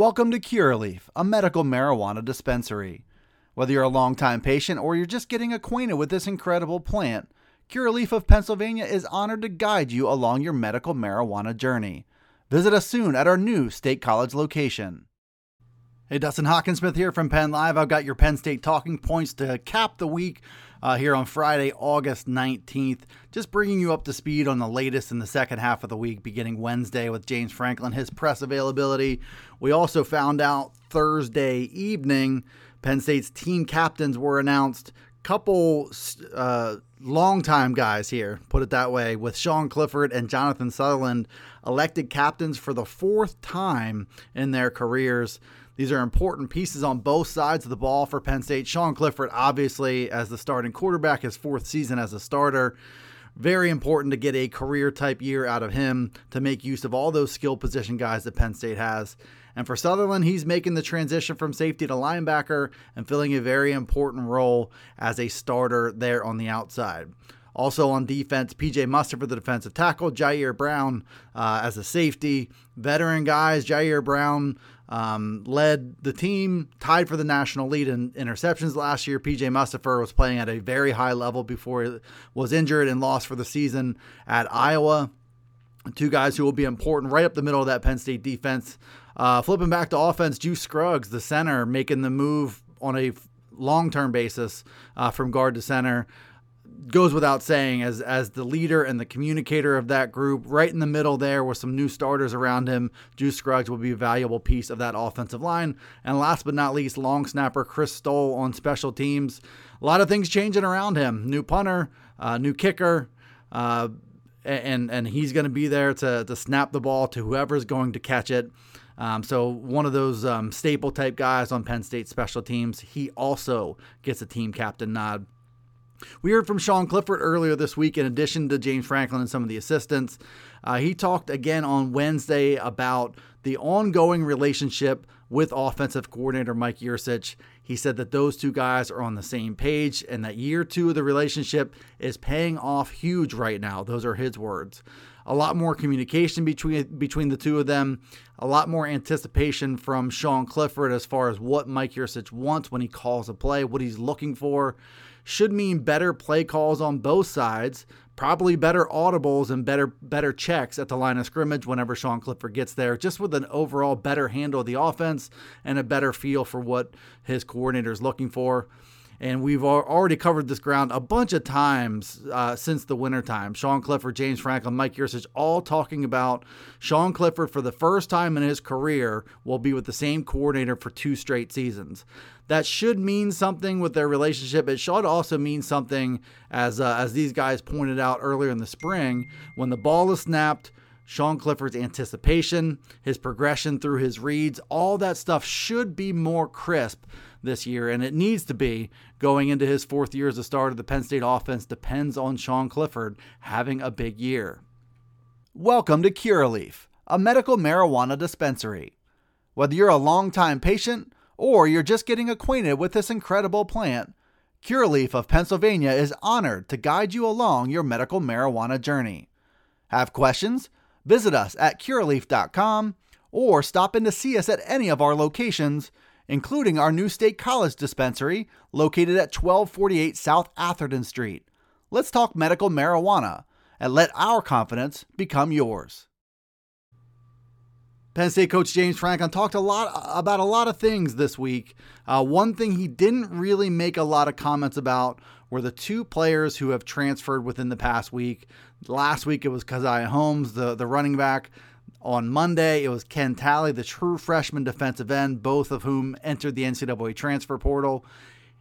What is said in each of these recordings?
Welcome to Curaleaf, a medical marijuana dispensary. Whether you're a longtime patient or you're just getting acquainted with this incredible plant, Curaleaf of Pennsylvania is honored to guide you along your medical marijuana journey. Visit us soon at our new State College location. Hey, Dustin Hockensmith here from Penn Live. I've got your Penn State talking points to cap the week uh, here on Friday, August 19th. Just bringing you up to speed on the latest in the second half of the week, beginning Wednesday with James Franklin, his press availability. We also found out Thursday evening Penn State's team captains were announced. Couple uh, longtime guys here, put it that way, with Sean Clifford and Jonathan Sutherland elected captains for the fourth time in their careers. These are important pieces on both sides of the ball for Penn State. Sean Clifford, obviously, as the starting quarterback, his fourth season as a starter. Very important to get a career type year out of him to make use of all those skill position guys that Penn State has. And for Sutherland, he's making the transition from safety to linebacker and filling a very important role as a starter there on the outside. Also on defense, PJ Mustipher for the defensive tackle, Ji'Ayir Brown uh, as a safety. Veteran guys, Ji'Ayir Brown um, led the team, tied for the national lead in interceptions last year. PJ Mustipher was playing at a very high level before he was injured and lost for the season at Iowa. Two guys who will be important right up the middle of that Penn State defense. Uh, flipping back to offense, Juice Scruggs, the center, making the move on a long term basis uh, from guard to center goes without saying as as the leader and the communicator of that group, right in the middle there with some new starters around him, Juice Scruggs will be a valuable piece of that offensive line. And last but not least, long snapper Chris Stoll on special teams. A lot of things changing around him. New punter, uh, new kicker, uh, and and he's going to be there to to snap the ball to whoever's going to catch it. Um, so one of those um, staple type guys on Penn State special teams. He also gets a team captain nod. We heard from Sean Clifford earlier this week, in addition to James Franklin and some of the assistants. Uh, he talked again on Wednesday about the ongoing relationship with offensive coordinator Mike Yurcich. He said that those two guys are on the same page and that year two of the relationship is paying off huge right now. Those are his words. A lot more communication between between the two of them, a lot more anticipation from Sean Clifford as far as what Mike Yurcich wants when he calls a play, what he's looking for should mean better play calls on both sides, probably better audibles and better better checks at the line of scrimmage whenever Sean Clifford gets there, just with an overall better handle of the offense and a better feel for what his coordinator is looking for. And we've already covered this ground a bunch of times uh, since the wintertime. Sean Clifford, James Franklin, Mike Yurcich, all talking about Sean Clifford for the first time in his career will be with the same coordinator for two straight seasons that should mean something with their relationship. It should also mean something, as uh, as these guys pointed out earlier in the spring, when the ball is snapped. Sean Clifford's anticipation, his progression through his reads, all that stuff should be more crisp this year, and it needs to be going into his fourth year as a starter. Of the Penn State offense depends on Sean Clifford having a big year. Welcome to Curaleaf, a medical marijuana dispensary. Whether you're a longtime patient or you're just getting acquainted with this incredible plant, Curaleaf of Pennsylvania is honored to guide you along your medical marijuana journey. Have questions? Visit us at curaleaf.com or stop in to see us at any of our locations, including our new State College dispensary located at 1248 South Atherton Street. Let's talk medical marijuana and let our confidence become yours. Penn State coach James Franklin talked a lot about a lot of things this week. Uh, one thing he didn't really make a lot of comments about were the two players who have transferred within the past week. Last week it was Caziah Holmes, the, the running back. On Monday, it was Ken Talley, the true freshman defensive end, both of whom entered the NCAA transfer portal.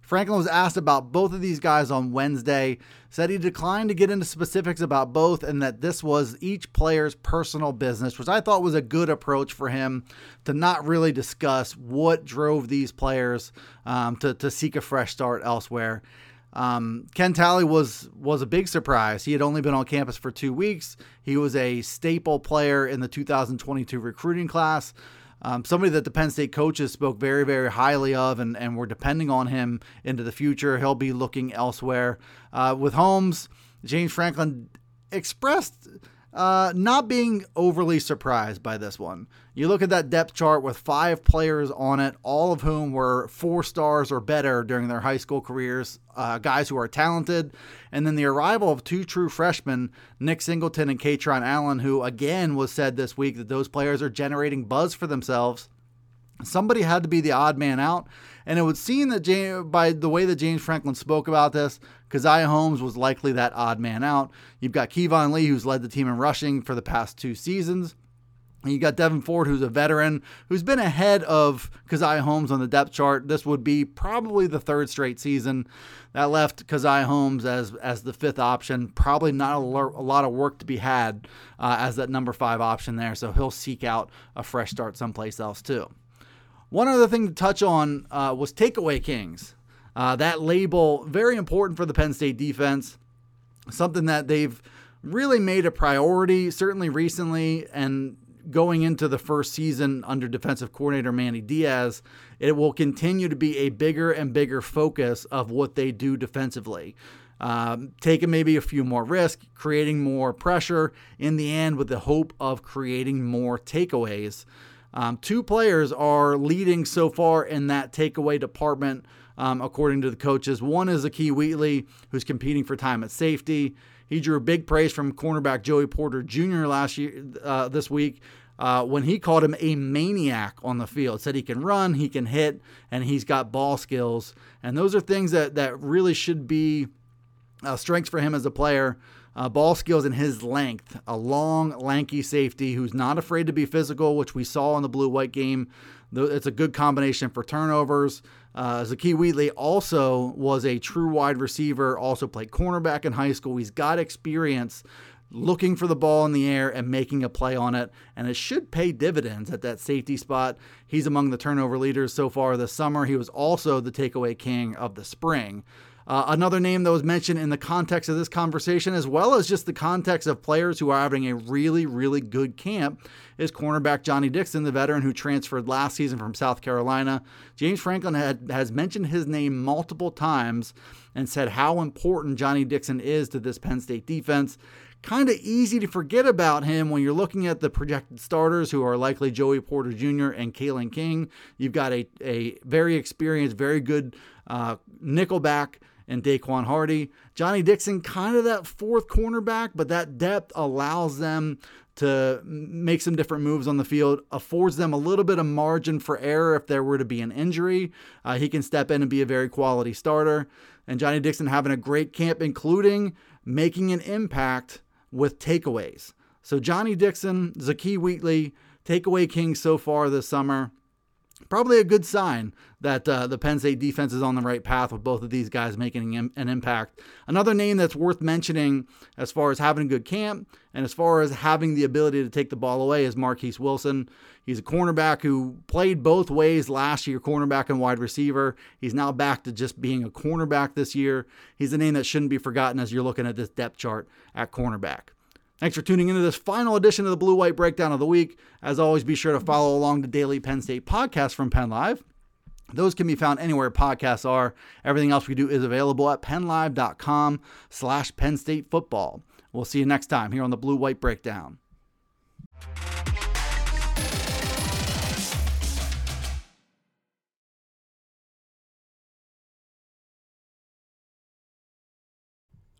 Franklin was asked about both of these guys on Wednesday, said he declined to get into specifics about both and that this was each player's personal business, which I thought was a good approach for him to not really discuss what drove these players um, to, to seek a fresh start elsewhere. Um, Ken Talley was was a big surprise. He had only been on campus for two weeks. He was a staple player in the 2022 recruiting class um, somebody that the Penn State coaches spoke very, very highly of, and, and we're depending on him into the future. He'll be looking elsewhere. Uh, with Holmes, James Franklin expressed uh, not being overly surprised by this one. You look at that depth chart with five players on it, all of whom were four stars or better during their high school careers, uh, guys who are talented. And then the arrival of two true freshmen, Nick Singleton and Kaytron Allen, who again was said this week that those players are generating buzz for themselves. Somebody had to be the odd man out. And it would seem that James, by the way that James Franklin spoke about this, Caziah Holmes was likely that odd man out. You've got Keyvone Lee, who's led the team in rushing for the past two seasons. And you got Devyn Ford, who's a veteran, who's been ahead of Caziah Holmes on the depth chart. This would be probably the third straight season that left Caziah Holmes as as the fifth option. Probably not a, a lot of work to be had uh, as that number five option there. So he'll seek out a fresh start someplace else too. One other thing to touch on uh, was takeaway kings. Uh, that label, very important for the Penn State defense, something that they've really made a priority, certainly recently, and going into the first season under defensive coordinator Manny Diaz, it will continue to be a bigger and bigger focus of what they do defensively. Um, taking maybe a few more risks, creating more pressure in the end with the hope of creating more takeaways. Um, two players are leading so far in that takeaway department, um, according to the coaches. One is Zakee Wheatley, who's competing for time at safety. He drew big praise from cornerback Joey Porter Jr. last year, uh, this week, uh, when he called him a maniac on the field. Said he can run, he can hit, and he's got ball skills. And those are things that that really should be uh, strengths for him as a player uh, ball skills and his length. A long, lanky safety who's not afraid to be physical, which we saw in the blue white game. It's a good combination for turnovers. Uh, Zakee Wheatley also was a true wide receiver, also played cornerback in high school. He's got experience looking for the ball in the air and making a play on it, and it should pay dividends at that safety spot. He's among the turnover leaders so far this summer. He was also the takeaway king of the spring. Uh, another name that was mentioned in the context of this conversation, as well as just the context of players who are having a really, really good camp, is cornerback Johnny Dixon, the veteran who transferred last season from South Carolina. James Franklin had, has mentioned his name multiple times and said how important Johnny Dixon is to this Penn State defense. Kind of easy to forget about him when you're looking at the projected starters who are likely Joey Porter Jr. and Kalen King. You've got a, a very experienced, very good uh, nickelback and Daequan Hardy. Johnny Dixon, kind of that fourth cornerback, but that depth allows them to make some different moves on the field, affords them a little bit of margin for error if there were to be an injury. Uh, he can step in and be a very quality starter. And Johnny Dixon having a great camp, including making an impact with takeaways. So Johnny Dixon, Zakee Wheatley, takeaway king so far this summer probably a good sign that uh, the Penn State defense is on the right path with both of these guys making an impact. Another name that's worth mentioning as far as having a good camp and as far as having the ability to take the ball away is Marquis Wilson. He's a cornerback who played both ways last year, cornerback and wide receiver. He's now back to just being a cornerback this year. He's a name that shouldn't be forgotten as you're looking at this depth chart at cornerback. Thanks for tuning into this final edition of the Blue White Breakdown of the Week. As always, be sure to follow along the daily Penn State podcast from Penn Live. Those can be found anywhere podcasts are. Everything else we do is available at pennlive.com slash Penn State football. We'll see you next time here on the Blue White Breakdown.